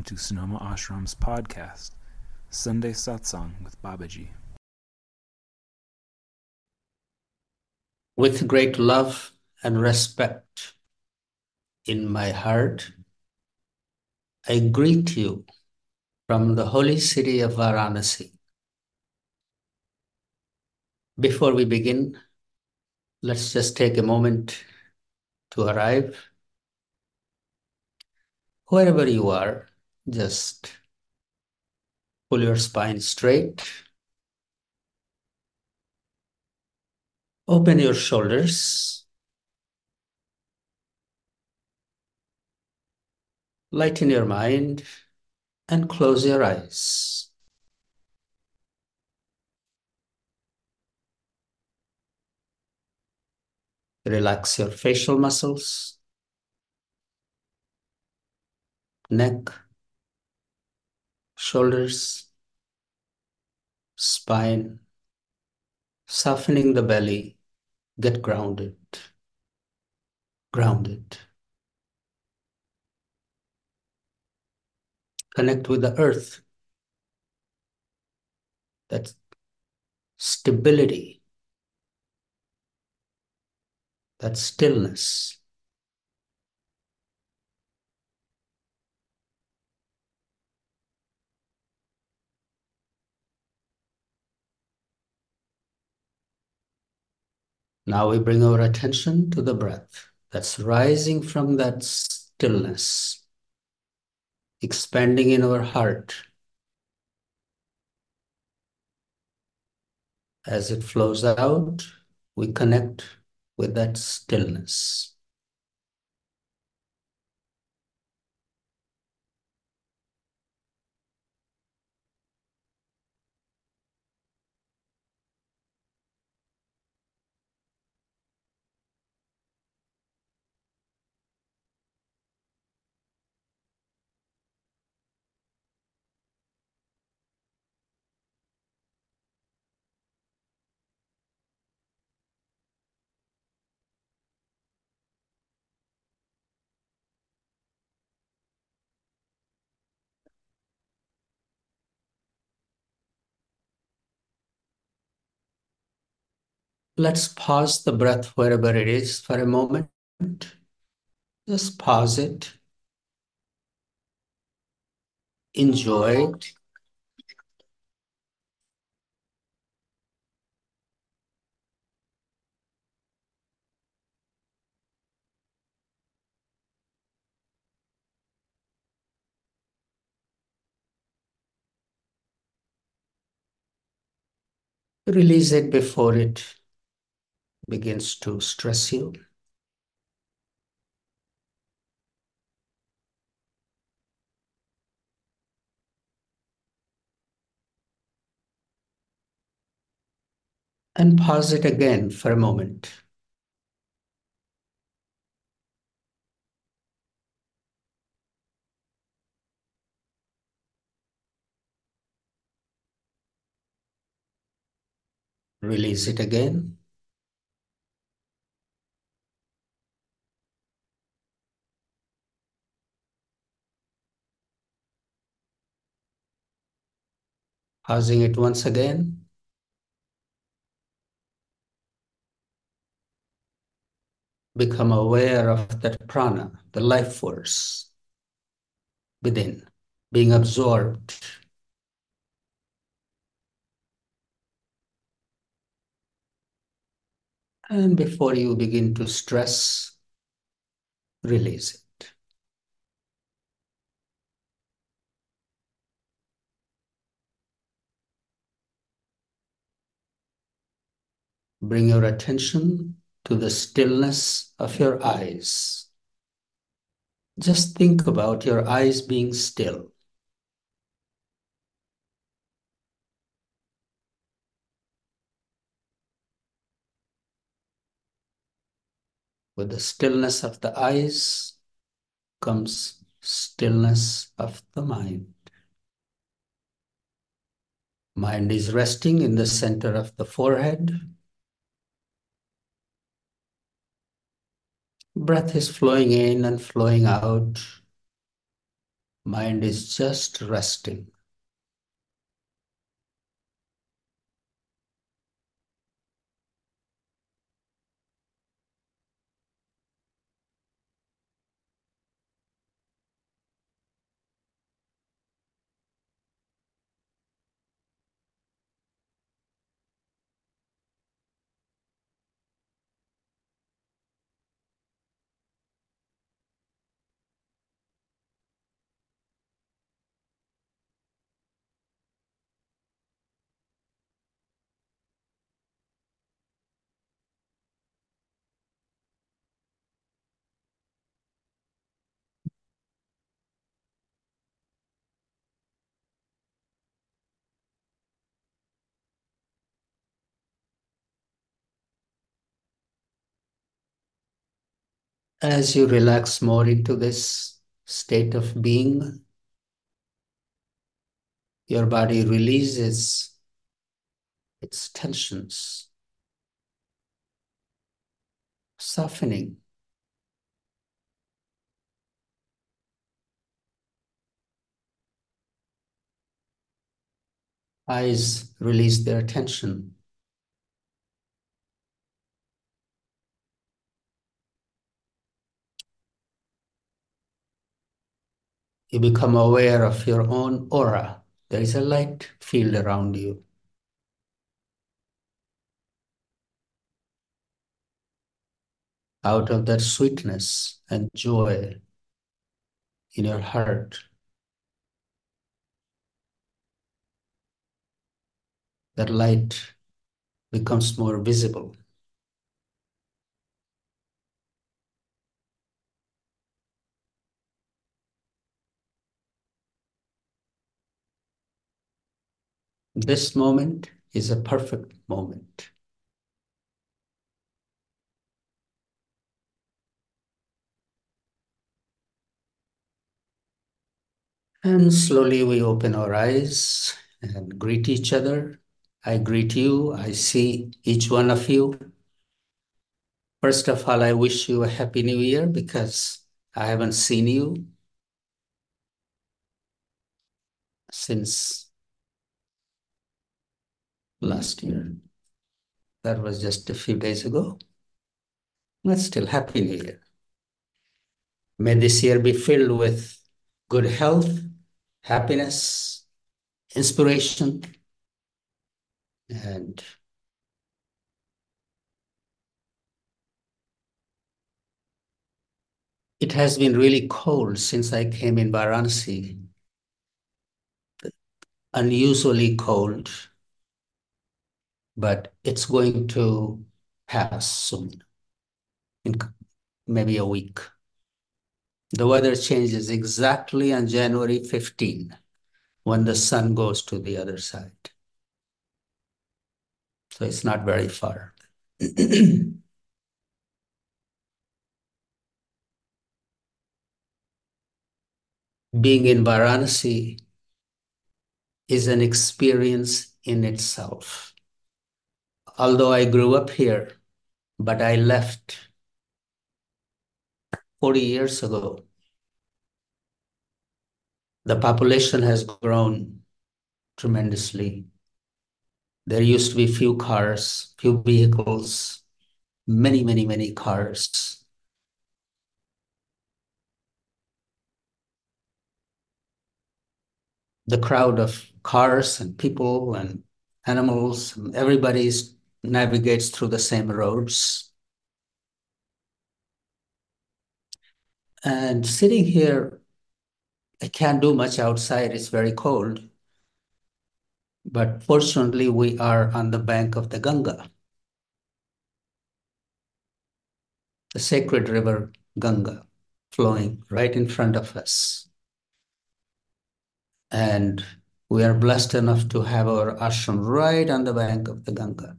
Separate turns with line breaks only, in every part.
Welcome to Sonoma Ashram's podcast, Sunday Satsang with Babaji.
With great love and respect in my heart, I greet you from the holy city of Varanasi. Before we begin, let's just take a moment to arrive wherever you are, just pull your spine straight. Open your shoulders. Lighten your mind and close your eyes. Relax your facial muscles. neck, shoulders, spine, softening the belly, get grounded, grounded. Connect with the earth. That stability, that stillness. Now we bring our attention to the breath that's rising from that stillness, expanding in our heart. As it flows out, we connect with that stillness. Let's pause the breath wherever it is for a moment. Just pause it. Enjoy it. Release it before it begins to stress you. And pause it again for a moment. Release it again. Pausing it once again. Become aware of that prana, the life force within, being absorbed. And before you begin to stress, release it. Bring your attention to the stillness of your eyes. Just think about your eyes being still. With the stillness of the eyes comes stillness of the mind. Mind is resting in the center of the forehead. Breath is flowing in and flowing out. Mind is just resting. As you relax more into this state of being, your body releases its tensions, softening. Eyes release their tension. You become aware of your own aura. There is a light field around you. Out of that sweetness and joy in your heart, that light becomes more visible. This moment is a perfect moment. And slowly we open our eyes and greet each other. I greet you. I see each one of you. First of all, I wish you a happy new year because I haven't seen you since last year. That was just a few days ago. But still, happy new year. May this year be filled with good health, happiness, inspiration, and it has been really cold since I came in Varanasi. Unusually cold, but it's going to pass soon, in maybe a week. The weather changes exactly on January 15 when the sun goes to the other side. So it's not very far. Being in Varanasi is an experience in itself. Although I grew up here, but I left 40 years ago. The population has grown tremendously. There used to be few cars, few vehicles, many, many, many cars. The crowd of cars and people and animals, everybody navigates through the same roads. And sitting here, I can't do much outside, it's very cold. But fortunately, we are on the bank of the Ganga, the sacred river Ganga, flowing right in front of us. And we are blessed enough to have our ashram right on the bank of the Ganga,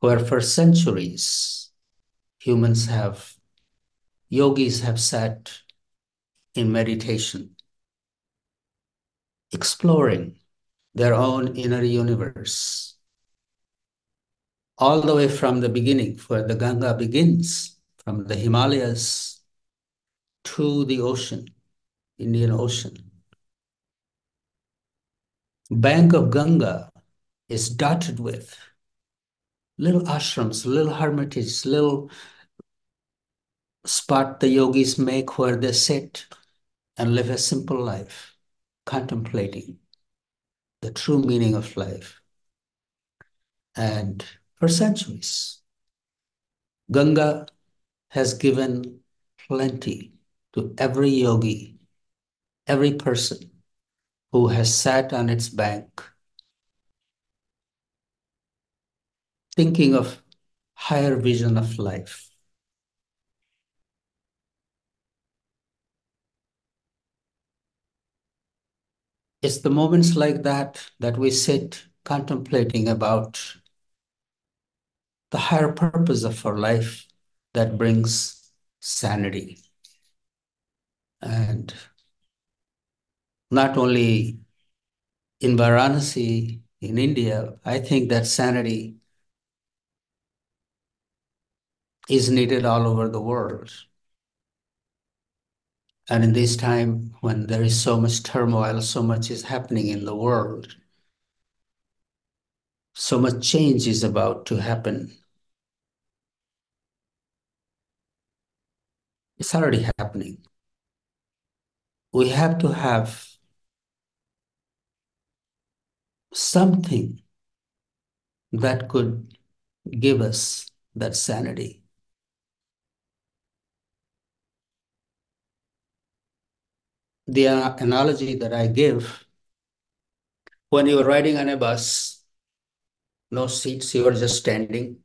where for centuries humans have, yogis have sat in meditation, exploring their own inner universe. All the way from the beginning, where the Ganga begins, from the Himalayas to the ocean, Indian Ocean. Bank of Ganga is dotted with little ashrams, little hermitages, little spot the yogis make where they sit and live a simple life, contemplating the true meaning of life. And for centuries, Ganga has given plenty to every yogi, every person who has sat on its bank, thinking of higher vision of life. It's the moments like that that we sit contemplating about the higher purpose of our life that brings sanity. And not only in Varanasi, in India, I think that sanity is needed all over the world. And in this time when there is so much turmoil, so much is happening in the world, so much change is about to happen. It's already happening. We have to have something that could give us that sanity. The analogy that I give when you're riding on a bus, no seats, you are just standing.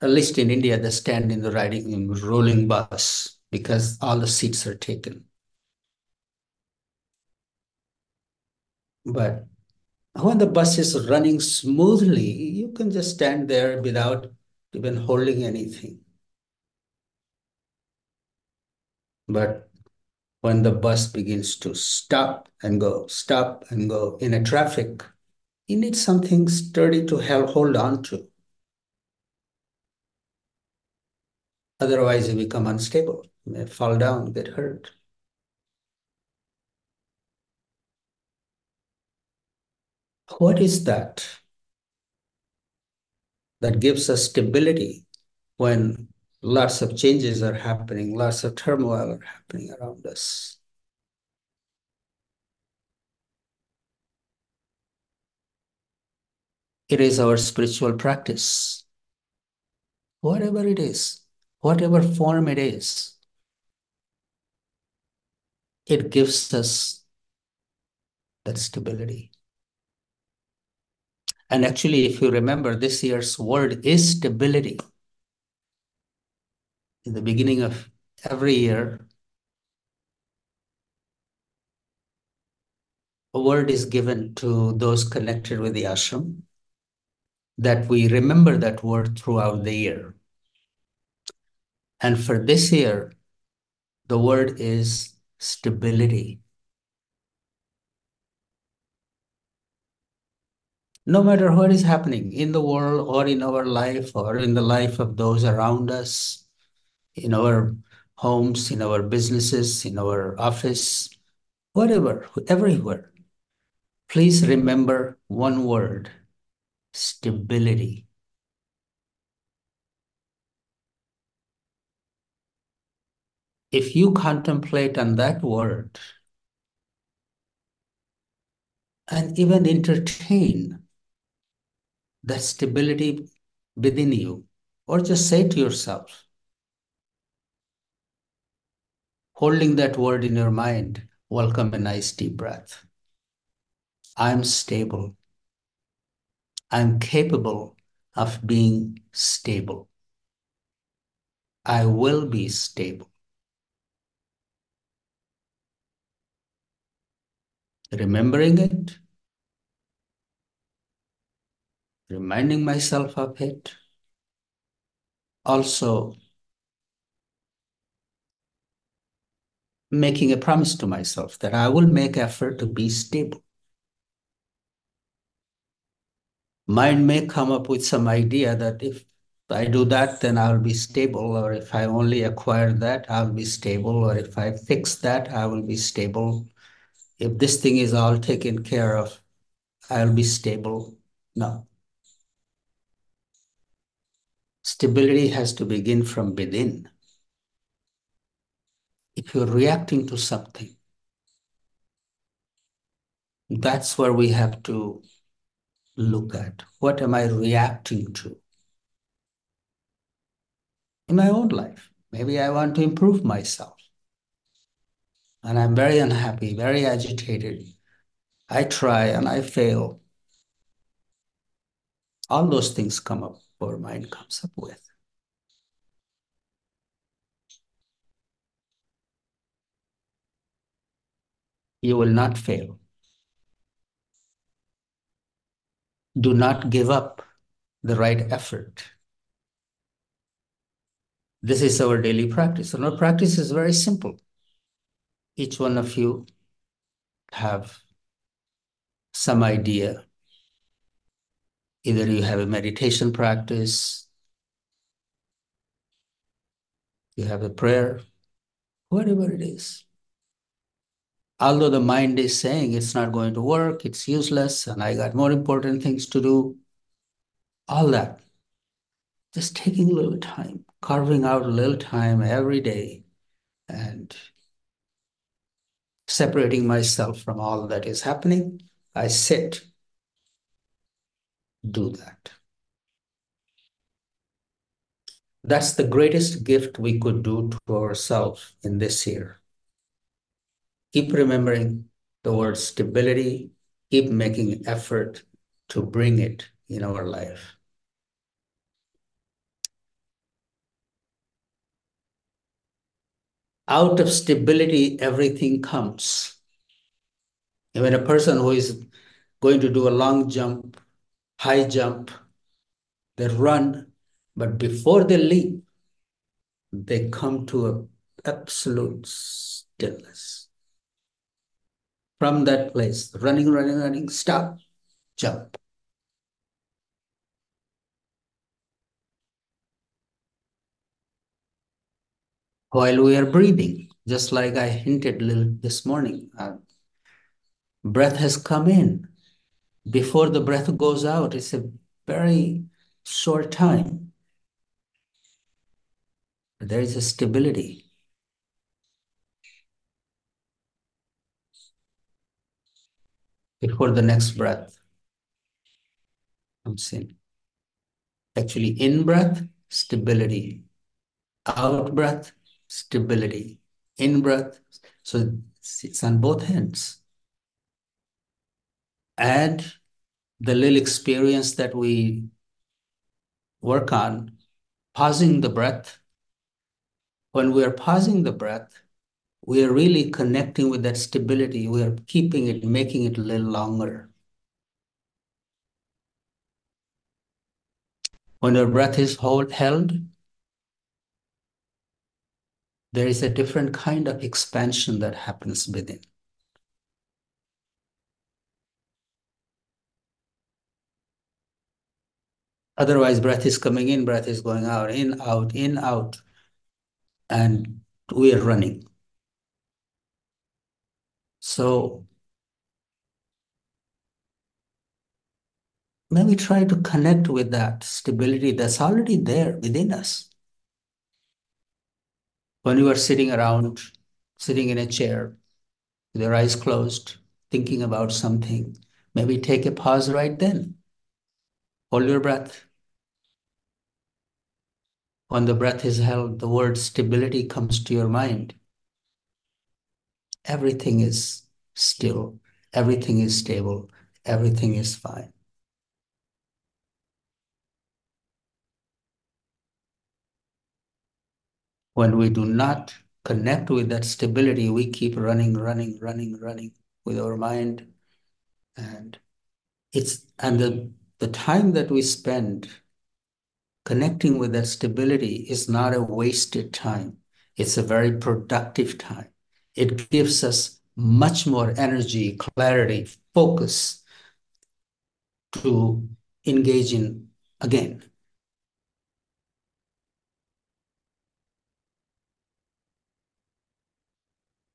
At least in India, they stand in the riding in rolling bus because all the seats are taken. But when the bus is running smoothly, you can just stand there without even holding anything. But when the bus begins to stop and go, stop and go in a traffic, you need something sturdy to hold on to. Otherwise, you become unstable. You may fall down, get hurt. What is that? That gives us stability when lots of changes are happening, lots of turmoil are happening around us. It is our spiritual practice. Whatever it is, whatever form it is, it gives us that stability. And actually, if you remember, this year's word is stability. In the beginning of every year, a word is given to those connected with the ashram that we remember that word throughout the year. And for this year, the word is stability. no matter what is happening in the world or in our life or in the life of those around us, in our homes, in our businesses, in our office, whatever, everywhere. Please remember one word stability. If you contemplate on that word and even entertain that stability within you, or just say to yourself, holding that word in your mind, welcome a nice deep breath. I'm stable. I'm capable of being stable. I will be stable. Remembering it, reminding myself of it. Also, making a promise to myself that I will make effort to be stable. Mind may come up with some idea that if I do that, then I'll be stable. Or if I only acquire that, I'll be stable. Or if I fix that, I will be stable. If this thing is all taken care of, I'll be stable. No. Stability has to begin from within. If you're reacting to something, that's where we have to look at. What am I reacting to? In my own life, maybe I want to improve myself. And I'm very unhappy, very agitated. I try and I fail. All those things come up, our mind comes up with. You will not fail. Do not give up the right effort. This is our daily practice. And our practice is very simple. Each one of you have some idea. Either you have a meditation practice, you have a prayer, whatever it is. Although the mind is saying it's not going to work, it's useless, and I got more important things to do, all that. Just taking a little time, carving out a little time every day, and separating myself from all that is happening. I sit, do that. That's the greatest gift we could do to ourselves in this year. Keep remembering the word stability, keep making effort to bring it in our life. Out of stability, everything comes. Even a person who is going to do a long jump, high jump, they run, but before they leap, they come to an absolute stillness. From that place, running, running, running, stop, jump. While we are breathing, just like I hinted little this morning, uh, breath has come in. Before the breath goes out, it's a very short time. There is a stability. Before the next breath comes in. Actually, in breath, stability. Out breath, stability. In breath, so it's on both hands. And the little experience that we work on, pausing the breath. When we are pausing the breath, we are really connecting with that stability. We are keeping it, making it a little longer. When our breath is hold, held, there is a different kind of expansion that happens within. Otherwise, breath is coming in, breath is going out, in, out, in, out. And we are running. So maybe try to connect with that stability that's already there within us. When you are sitting around, sitting in a chair, with your eyes closed, thinking about something, maybe take a pause right then. Hold your breath. When the breath is held, the word stability comes to your mind. Everything is still, everything is stable, everything is fine. When we do not connect with that stability, we keep running, running, running, running with our mind. And it's and the the time that we spend connecting with that stability is not a wasted time. It's a very productive time it gives us much more energy, clarity, focus to engage in again.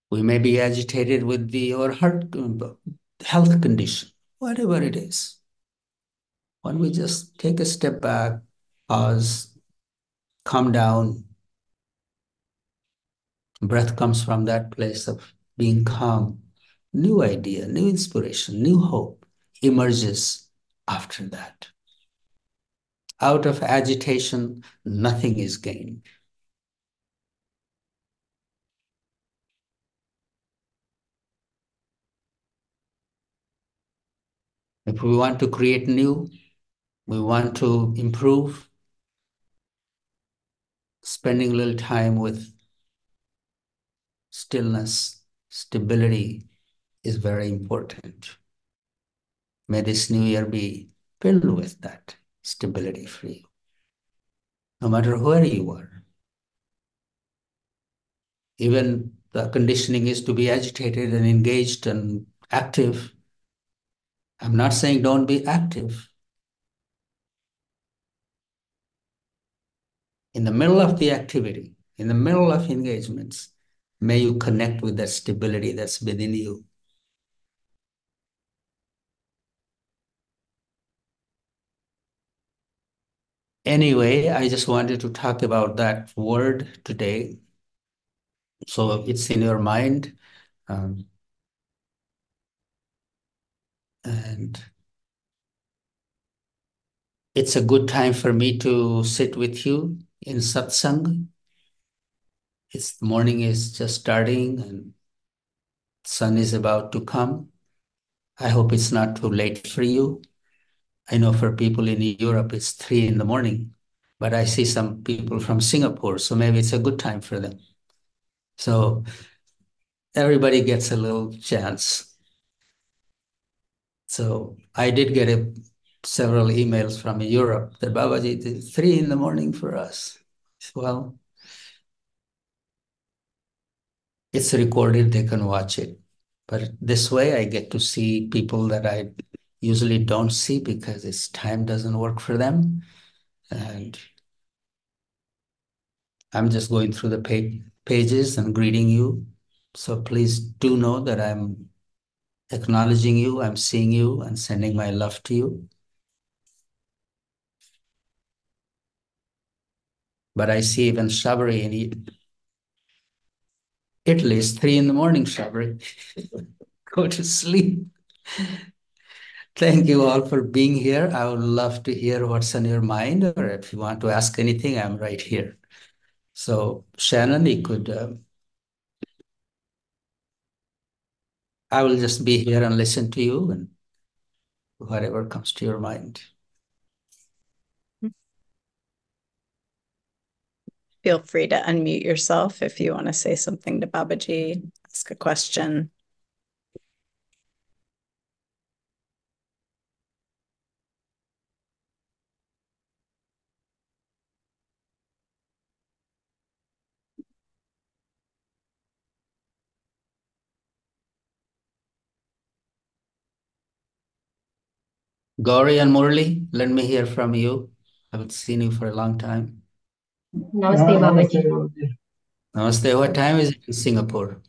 We may be agitated with the or heart health condition, whatever it is. When we just take a step back, pause, calm down, breath comes from that place of being calm. New idea, new inspiration, new hope emerges after that. Out of agitation, nothing is gained. If we want to create new, we want to improve, spending a little time with stillness, stability is very important. May this new year be filled with that stability for you, no matter where you are. Even the conditioning is to be agitated and engaged and active. I'm not saying don't be active. In the middle of the activity, in the middle of engagements, may you connect with that stability that's within you. Anyway, I just wanted to talk about that word today. So it's in your mind. Um, and it's a good time for me to sit with you in satsang. It's morning is just starting and sun is about to come. I hope it's not too late for you. I know for people in Europe it's three in the morning, but I see some people from Singapore, so maybe it's a good time for them. So everybody gets a little chance. So I did get a, several emails from Europe that Babaji, three in the morning for us. Well, it's recorded, they can watch it. But this way I get to see people that I usually don't see because this time doesn't work for them. And I'm just going through the page, pages and greeting you. So please do know that I'm acknowledging you, I'm seeing you, and sending my love to you. But I see even Shabari in Italy, it's three in the morning, Shabari. Go to sleep. Thank you all for being here. I would love to hear what's on your mind, or if you want to ask anything, I'm right here. So, Shannon, you could. Uh, I will just be here and listen to you and whatever comes to your mind.
Feel free to unmute yourself if you want to say something to Babaji, ask a question.
Gauri and Murli, let me hear from you. I haven't seen you for a long time.
Namaste, Babaji.
Namaste. What time is it in Singapore?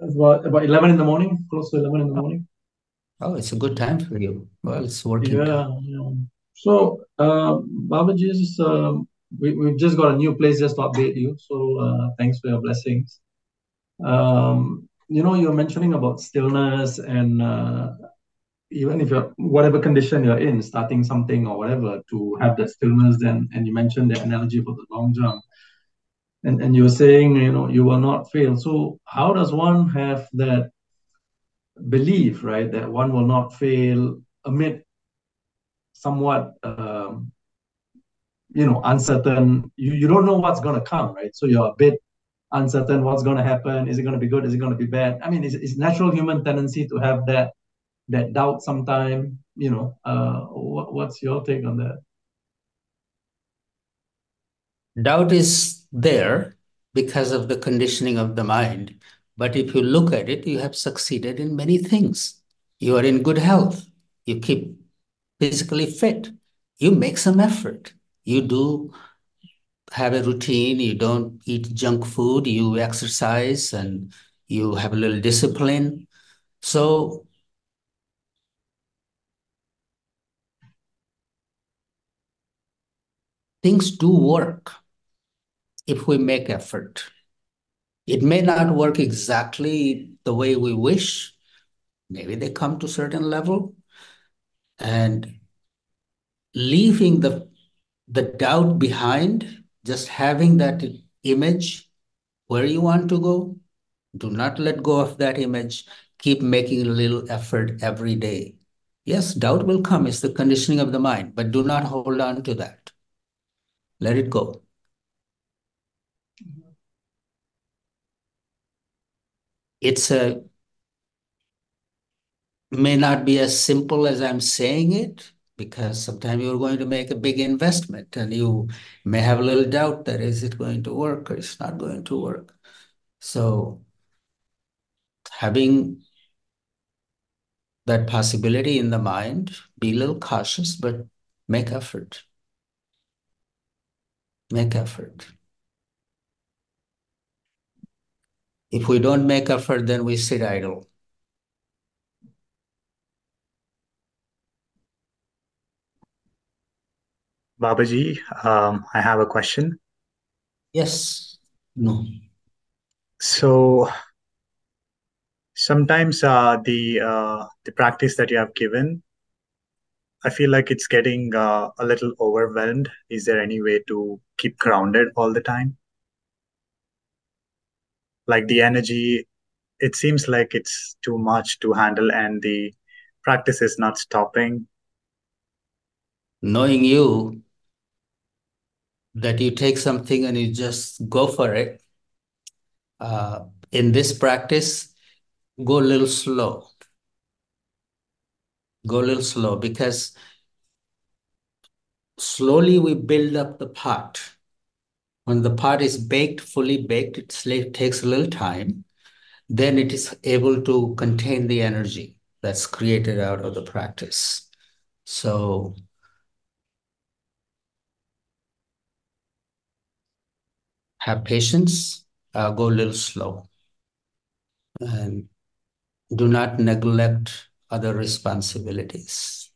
It's about, about 11 in the morning, close to 11 in the morning.
Oh, it's a good time for you. Well, it's working
Yeah, yeah. So, uh, Babaji's, um, we, we've just got a new place just to update you. So, uh, thanks for your blessings. Um, you know, you're mentioning about stillness and uh, even if you're whatever condition you're in, starting something or whatever, to have that stillness. Then, and you mentioned the analogy for the long jump, and and you're saying, you know, you will not fail. So, how does one have that belief, right, that one will not fail amid somewhat, um, you know, uncertain? You you don't know what's going to come, right? So you're a bit uncertain what's going to happen. Is it going to be good? Is it going to be bad? I mean, it's, it's natural human tendency to have that that doubt sometime you know uh what, what's your take on that
Doubt is there because of the conditioning of the mind. But if you look at it, you have succeeded in many things. You are in good health. You keep physically fit. You make some effort. You do have a routine. You don't eat junk food. You exercise and you have a little discipline. So things do work if we make effort. It may not work exactly the way we wish. Maybe they come to a certain level. And leaving the the doubt behind, just having that image where you want to go, do not let go of that image. Keep making a little effort every day. Yes, doubt will come. It's the conditioning of the mind, but do not hold on to that. Let it go. It's a may not be as simple as I'm saying it because sometimes you're going to make a big investment and you may have a little doubt that is it going to work or it's not going to work. So having that possibility in the mind, be a little cautious, but make effort. Make effort. If we don't make effort, then we sit idle.
Babaji, um, I have a question.
Yes. No.
So sometimes uh, the uh, the practice that you have given, I feel like it's getting uh, a little overwhelmed. Is there any way to keep grounded all the time? Like the energy, it seems like it's too much to handle, and the practice is not stopping.
Knowing you, that you take something and you just go for it. Uh, in this practice, go a little slow. Go a little slow because slowly we build up the pot. When the pot is baked, fully baked, it takes a little time. Then it is able to contain the energy that's created out of the practice. So have patience, uh, go a little slow, and do not neglect other responsibilities.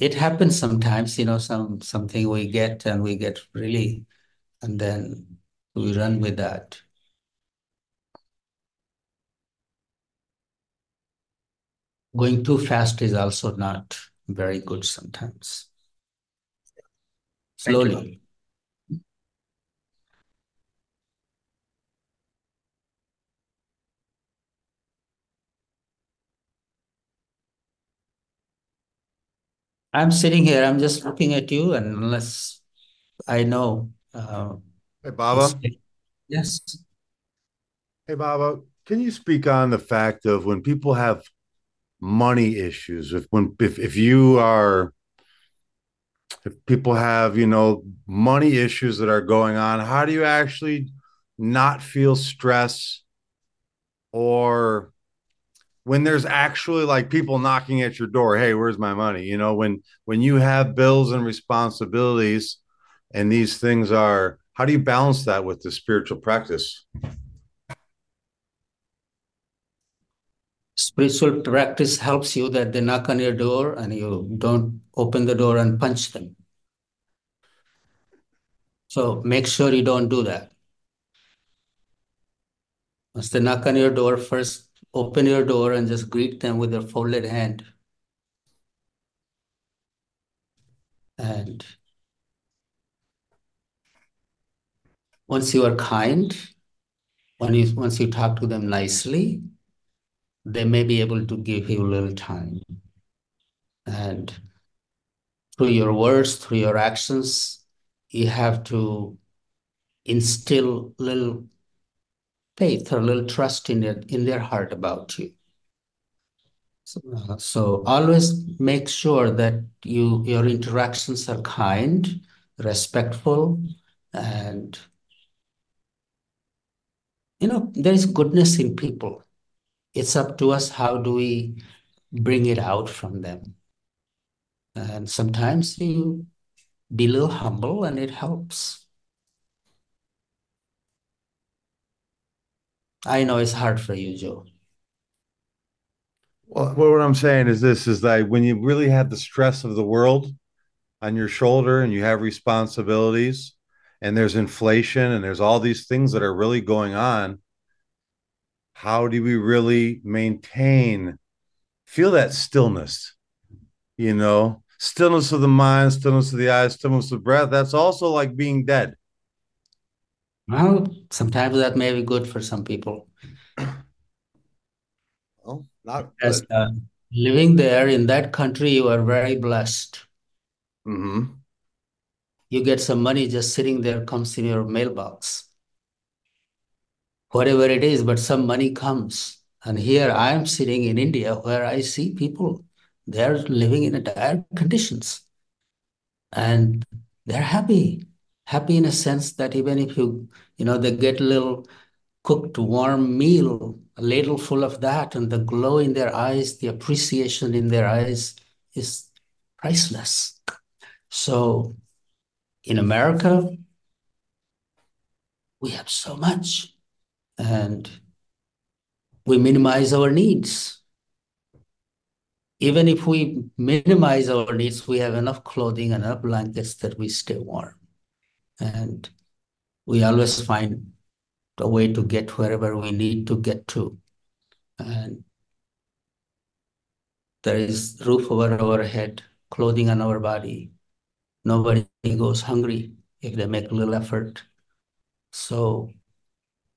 It happens sometimes, you know, some something we get and we get really, and then we run with that. Going too fast is also not very good sometimes. Slowly. I'm sitting here, I'm just looking at you, and unless I know. Uh,
hey, Baba.
Yes.
Hey, Baba, can you speak on the fact of when people have money issues? If when if if you are if people have you know money issues that are going on how do you actually not feel stress or when there's actually like people knocking at your door hey where's my money you know when when you have bills and responsibilities and these things are how do you balance that with the spiritual practice
spiritual practice helps you that they knock on your door and you don't open the door and punch them. So make sure you don't do that. Once they knock on your door, first open your door and just greet them with a folded hand. And once you are kind, when you once you talk to them nicely, they may be able to give you a little time. And through your words, through your actions, you have to instill little faith or a little trust in it in their heart about you. So, uh, so always make sure that you your interactions are kind, respectful, and you know there is goodness in people it's up to us how do we bring it out from them. And sometimes you be a little humble and it helps. I know it's hard for you, Joe.
Well, what I'm saying is this is that when you really have the stress of the world on your shoulder and you have responsibilities and there's inflation and there's all these things that are really going on, how do we really maintain feel that stillness? You know, stillness of the mind, stillness of the eyes, stillness of the breath. That's also like being dead.
Well, sometimes that may be good for some people.
Well, not
As uh, living there in that country, you are very blessed.
Mm-hmm.
You get some money just sitting there, comes in your mailbox. Whatever it is, but some money comes. And here I am sitting in India where I see people, they're living in dire conditions. And they're happy. Happy in a sense that even if you, you know, they get a little cooked warm meal, a ladle full of that, and the glow in their eyes, the appreciation in their eyes is priceless. So in America, we have so much and we minimize our needs. Even if we minimize our needs, we have enough clothing and enough blankets that we stay warm. And we always find a way to get wherever we need to get to. And there is roof over our head, clothing on our body, Nobody goes hungry if they make a little effort. So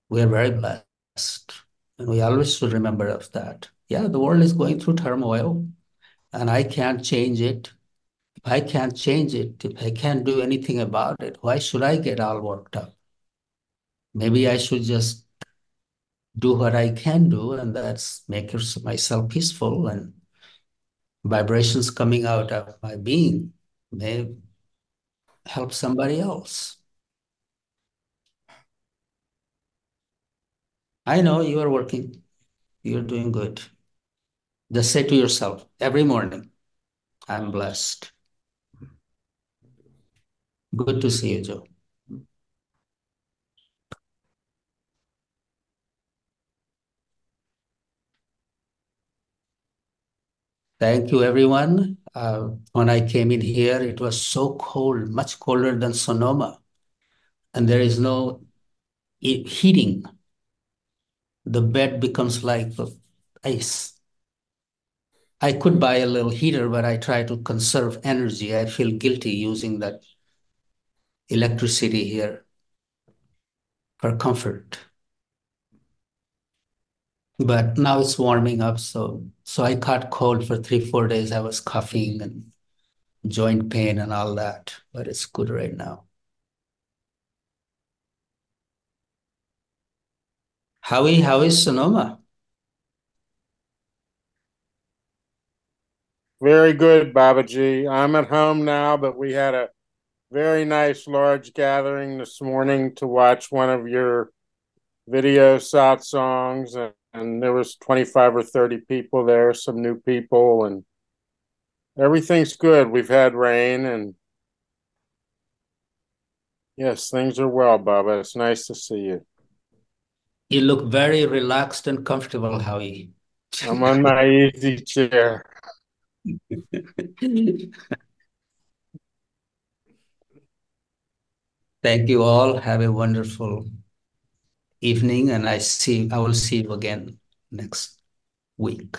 we are very blessed. And we always should remember of that. Yeah, the world is going through turmoil and I can't change it. If I can't change it, if I can't do anything about it, why should I get all worked up? Maybe I should just do what I can do, and that's make myself peaceful and vibrations coming out of my being may help somebody else. I know you are working. You're doing good. Just say to yourself every morning, I'm blessed. Good to see you, Joe. Thank you, everyone. Uh, when I came in here, it was so cold, much colder than Sonoma, and there is no heating. The bed becomes like ice. I could buy a little heater, but I try to conserve energy. I feel guilty using that electricity here for comfort but now it's warming up. So so I caught cold for three four days. I was coughing and joint pain and all that, but it's good right now. Howie, how is Sonoma?
Very good, Babaji. I'm at home now, but we had a very nice large gathering this morning to watch one of your video songs and and there was 25 or 30 people there some new people and everything's good. We've had rain and yes things are well baba it's nice to see you.
You look very relaxed and comfortable howie.
I'm on my easy chair
thank you all have a wonderful evening and I see I will see you again next week.